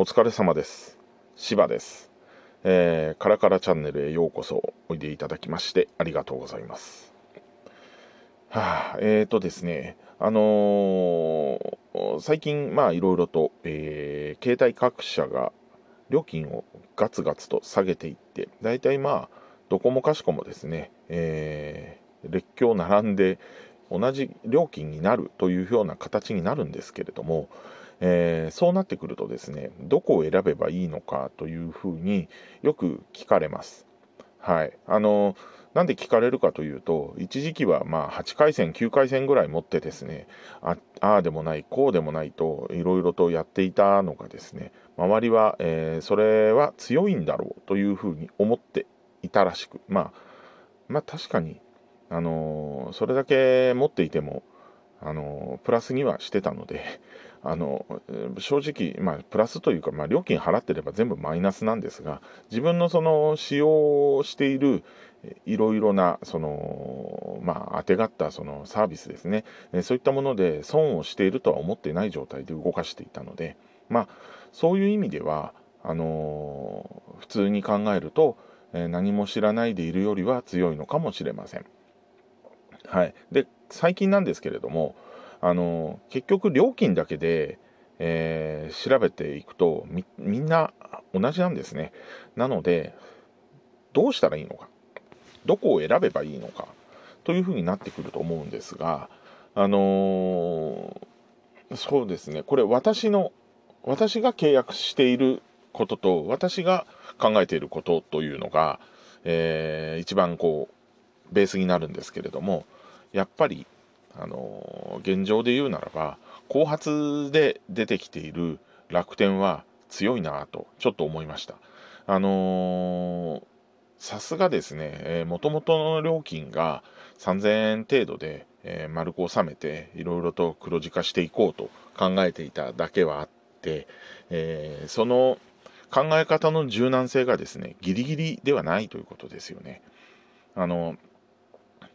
お疲れ様です。柴です。えー、カラカラチャンネルへようこそおいでいただきましてありがとうございます。はあ、えーとですね、あのー、最近、まあいろいろと、えー、携帯各社が料金をガツガツと下げていって、大体まあ、どこもかしこもですね、えー、列強並んで同じ料金になるというような形になるんですけれども、えー、そうなってくるとですねどこを選べばいいのかというふうによく聞かれます。はい、あのなんで聞かれるかというと一時期はまあ8回戦9回戦ぐらい持ってですねああでもないこうでもないといろいろとやっていたのがですね周りは、えー、それは強いんだろうというふうに思っていたらしくまあまあ確かにあのそれだけ持っていてもあのプラスにはしてたのであの正直、まあ、プラスというか、まあ、料金払ってれば全部マイナスなんですが自分のその使用しているいろいろなその、まあ、当てがったそのサービスですねそういったもので損をしているとは思っていない状態で動かしていたので、まあ、そういう意味ではあの普通に考えると何も知らないでいるよりは強いのかもしれません。はい、で最近なんですけれどもあの結局料金だけで、えー、調べていくとみんな同じなんですね。なのでどうしたらいいのかどこを選べばいいのかというふうになってくると思うんですがあのー、そうですね。これ私の私が契約していることと私が考えていることというのが、えー、一番こうベースになるんですけれどもやっぱりあの現状で言うならば後発で出てきている楽天は強いなとちょっと思いました。あのさすがですね、もともとの料金が3000円程度で、えー、丸く収めていろいろと黒字化していこうと考えていただけはあって、えー、その考え方の柔軟性がですねギリギリではないということですよね。あの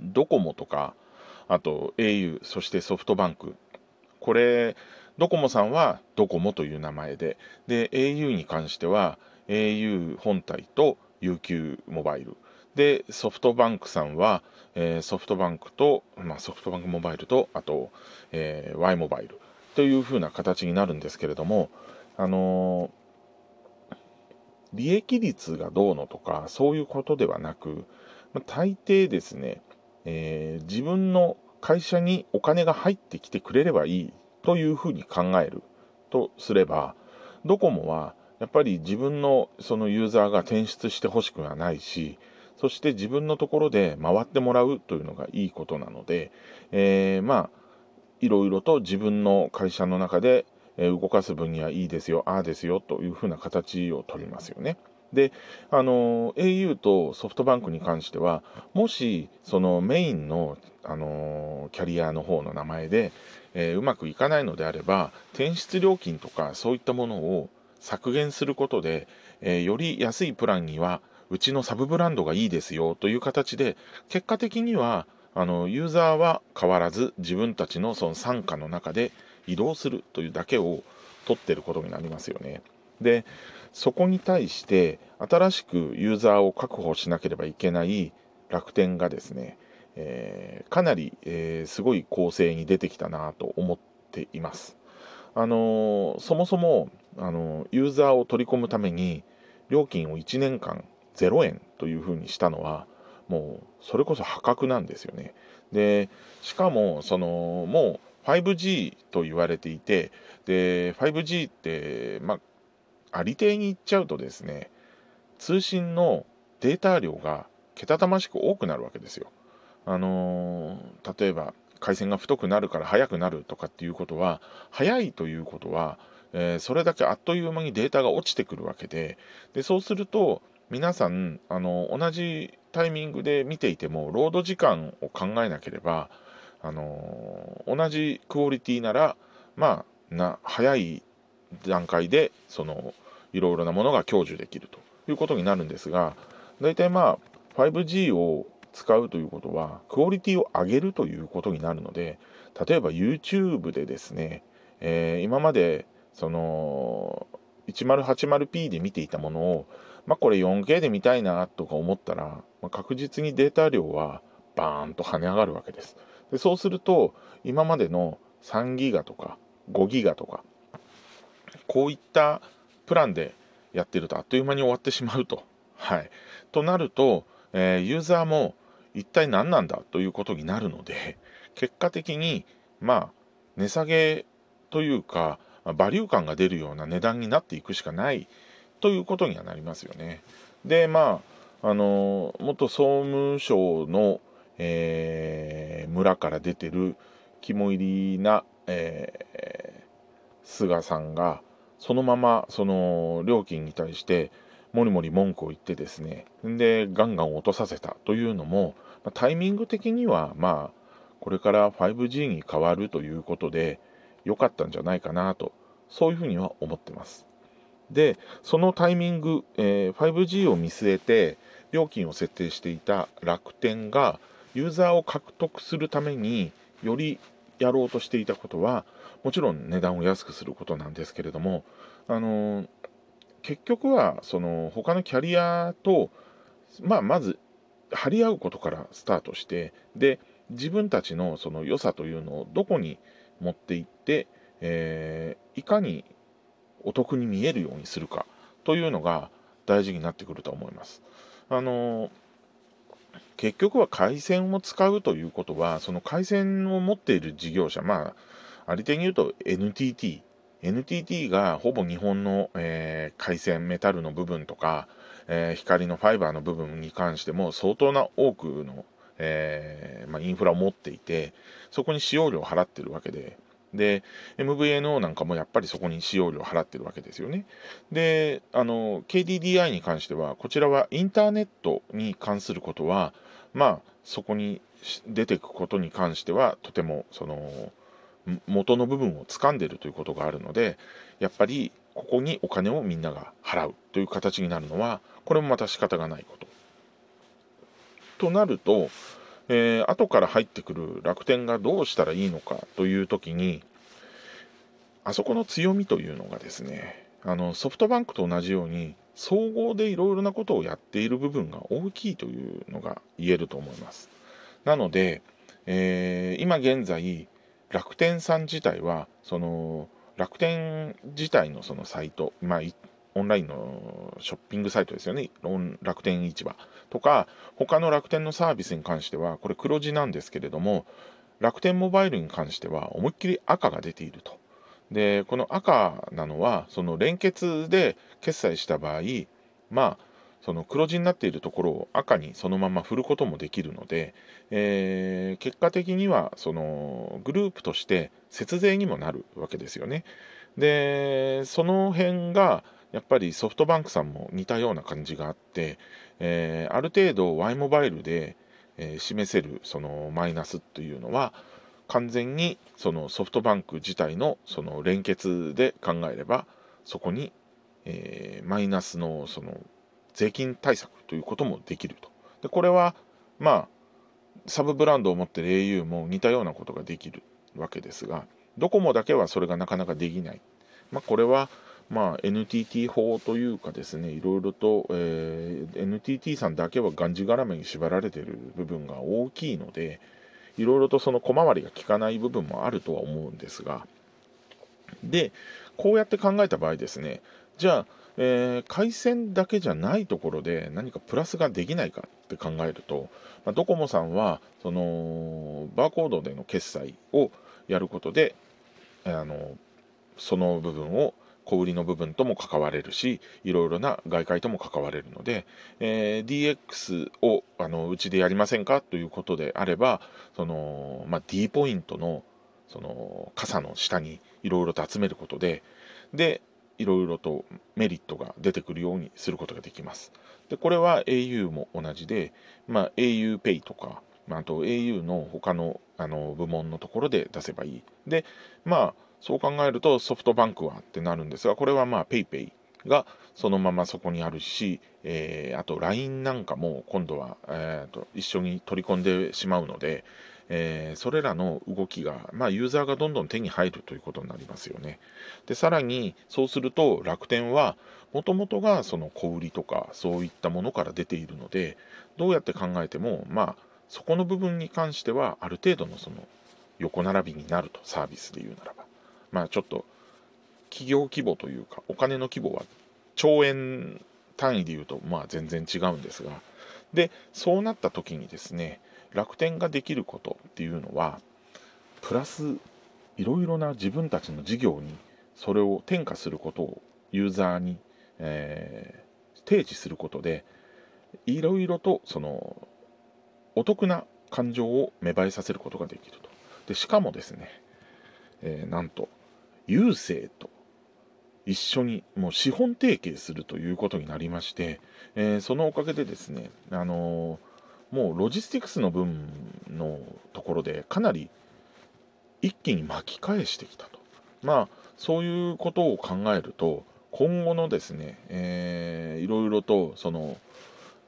ドコモとかあと au そしてソフトバンク。これドコモさんはドコモという名前で。で au に関しては au 本体と UQ モバイル。でソフトバンクさんは、えー、ソフトバンクと、まあ、ソフトバンクモバイルとあと、えー、Y モバイル。というふうな形になるんですけれどもあのー、利益率がどうのとかそういうことではなく、まあ、大抵ですねえー、自分の会社にお金が入ってきてくれればいいというふうに考えるとすればドコモはやっぱり自分のそのユーザーが転出してほしくはないしそして自分のところで回ってもらうというのがいいことなので、えー、まあいろいろと自分の会社の中で動かす分にはいいですよああですよというふうな形を取りますよね。で、あの au とソフトバンクに関しては、もしそのメインの、あのキャリアの方の名前で、えー、うまくいかないのであれば、転出料金とかそういったものを削減することで、えー、より安いプランには、うちのサブブランドがいいですよという形で、結果的には、あのユーザーは変わらず自分たちのその傘下の中で移動するというだけを取ってることになりますよね。でそこに対して新しくユーザーを確保しなければいけない楽天がですね、えー、かなり、えー、すごい構成に出てきたなと思っています。あのー、そもそも、あのユーザーを取り込むために料金を1年間0円というふうにしたのはもうそれこそ破格なんですよね。でしかもそのもう 5G と言われていてで 5G って、まあ、ありていに行っちゃうとですね通信のデータ量がけたたましく多くなるわけですよ。あのー、例えば回線が太くなるから速くなるとかっていうことは速いということは、えー、それだけあっという間にデータが落ちてくるわけででそうすると皆さんあの同じタイミングで見ていてもロード時間を考えなければあの、同じクオリティならまあな早い段階でそのいろいろなものが享受できるということになるんですが大体まあ 5G を使うということはクオリティを上げるということになるので例えば YouTube でですね、えー、今までその 1080p で見ていたものを、まあ、これ 4K で見たいなとか思ったら、まあ、確実にデータ量はバーンと跳ね上がるわけです。でそうすると今までの3ギガとか5ギガとかこういったプランでやってるとあっという間に終わってしまうと。はい、となると、えー、ユーザーも一体何なんだということになるので結果的にまあ値下げというかバリュー感が出るような値段になっていくしかないということにはなりますよね。でまああの元総務省の、えー、村から出てる肝入りな、えー、菅さんがそのままその料金に対してもりもり文句を言ってですねでガンガン落とさせたというのもタイミング的にはまあこれから 5G に変わるということで良かったんじゃないかなとそういうふうには思ってます。でそのタイミング、え、5G を見据えて料金を設定していた楽天がユーザーを獲得するためによりやろうとしていたことはもちろん値段を安くすることなんですけれどもあの、結局はその他のキャリアと、まあ、まず張り合うことからスタートしてで自分たちのその良さというのをどこに持っていって、えー、いかにお得に見えるようにするかというのが大事になってくると思います。あの、結局は回線を使うということはその回線を持っている事業者まああり手に言うと NTT NTT がほぼ日本の、えー、回線メタルの部分とか、えー、光のファイバーの部分に関しても相当な多くの、えー、まあ、インフラを持っていてそこに使用料を払ってるわけで。で MVNO なんかもやっぱりそこに使用料を払ってるわけですよね。であの KDDI に関してはこちらはインターネットに関することはまあそこに出てくことに関してはとてもその元の部分を掴んでるということがあるのでやっぱりここにお金をみんなが払うという形になるのはこれもまた仕方がないこと。となると、えー、後から入ってくる楽天がどうしたらいいのかという時にあそこの強みというのがですねあのソフトバンクと同じように総合でいろいろなことをやっている部分が大きいというのが言えると思います。なので、えー、今現在楽天さん自体はその楽天自体のそのサイト、まあ、オンラインのショッピングサイトですよね。楽天市場とか他の楽天のサービスに関してはこれ黒字なんですけれども楽天モバイルに関しては思いっきり赤が出ていると。でこの赤なのはその連結で決済した場合まあその黒字になっているところを赤にそのまま振ることもできるので、えー、結果的にはそのグループとして節税にもなるわけですよね。でその辺がやっぱりソフトバンクさんも似たような感じがあって、えー、ある程度 Y モバイルで、えー、示せるそのマイナスというのは完全にそのソフトバンク自体のその連結で考えればそこに、えー、マイナスのその税金対策ということもできると。でこれはまあサブブランドを持ってる au も似たようなことができるわけですがドコモだけはそれがなかなかできない。まあ、これはまあ、NTT 法というかですねいろいろと、えー、NTT さんだけはがんじがらめに縛られてる部分が大きいのでいろいろとその小回りが利かない部分もあるとは思うんですがでこうやって考えた場合ですねじゃあえー、回線だけじゃないところで何かプラスができないかって考えると、まあ、ドコモさんはそのバーコードでの決済をやることであのその部分を小売りの部分とも関われるしいろいろな外界とも関われるので、えー、DX をあのうちでやりませんかということであればその、まあ、D ポイントのその傘の下にいろいろと集めることででいろいろとメリットが出てくるようにすることができます。でこれは au も同じで、まあ、auPay とか、まあ、あと au の他のあの部門のところで出せばいい。で、まあ、そう考えるとソフトバンクはってなるんですが、これはまあ PayPay がそのままそこにあるし、えー、あと LINE なんかも今度は、えーと、一緒に取り込んでしまうので、えー、それらの動きが、まあ、ユーザーがどんどん手に入るということになりますよね。でさらにそうすると楽天はもともとがその小売りとかそういったものから出ているのでどうやって考えてもまあそこの部分に関してはある程度のその横並びになるとサービスで言うならばまあちょっと企業規模というかお金の規模は兆円単位で言うとまあ全然違うんですがでそうなった時にですね楽天ができることっていうのはプラスいろいろな自分たちの事業にそれを転嫁することをユーザーに、えー、提示することでいろいろとそのお得な感情を芽生えさせることができると。でしかもですね、えー、なんと郵政と一緒にもう資本提携するということになりまして、えー、そのおかげでですね、あのー、もうロジスティクスの分のところでかなり一気に巻き返してきたと。まあそういうことを考えると今後のですね、えー、いろいろとその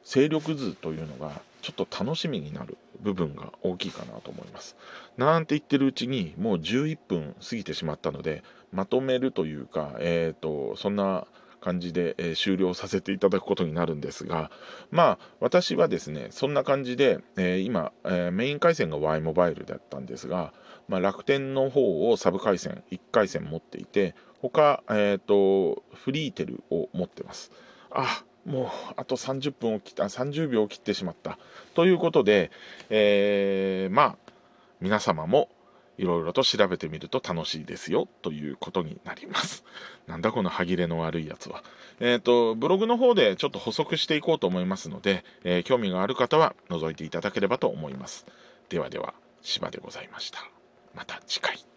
勢力図というのがちょっと楽しみになる部分が大きいかなと思います。なんて言ってるうちにもう11分過ぎてしまったのでまとめるというか、えーと、そんな感じで、え、終了させていただくことになるんですがまあ私はですねそんな感じで、え、今、え、メイン回線が Y モバイルだったんですが、まあ、楽天の方をサブ回線1回線持っていて他、えーとフリーテルを持ってます。あもうあと30分を切った30秒を切ってしまったということで、えー、まあ皆様もいろいろと調べてみると楽しいですよということになります。なんだこの歯切れの悪いやつは。えっ、ー、と、ブログの方でちょっと補足していこうと思いますので、えー、興味がある方は覗いていただければと思います。ではでは、芝でございました。また次回。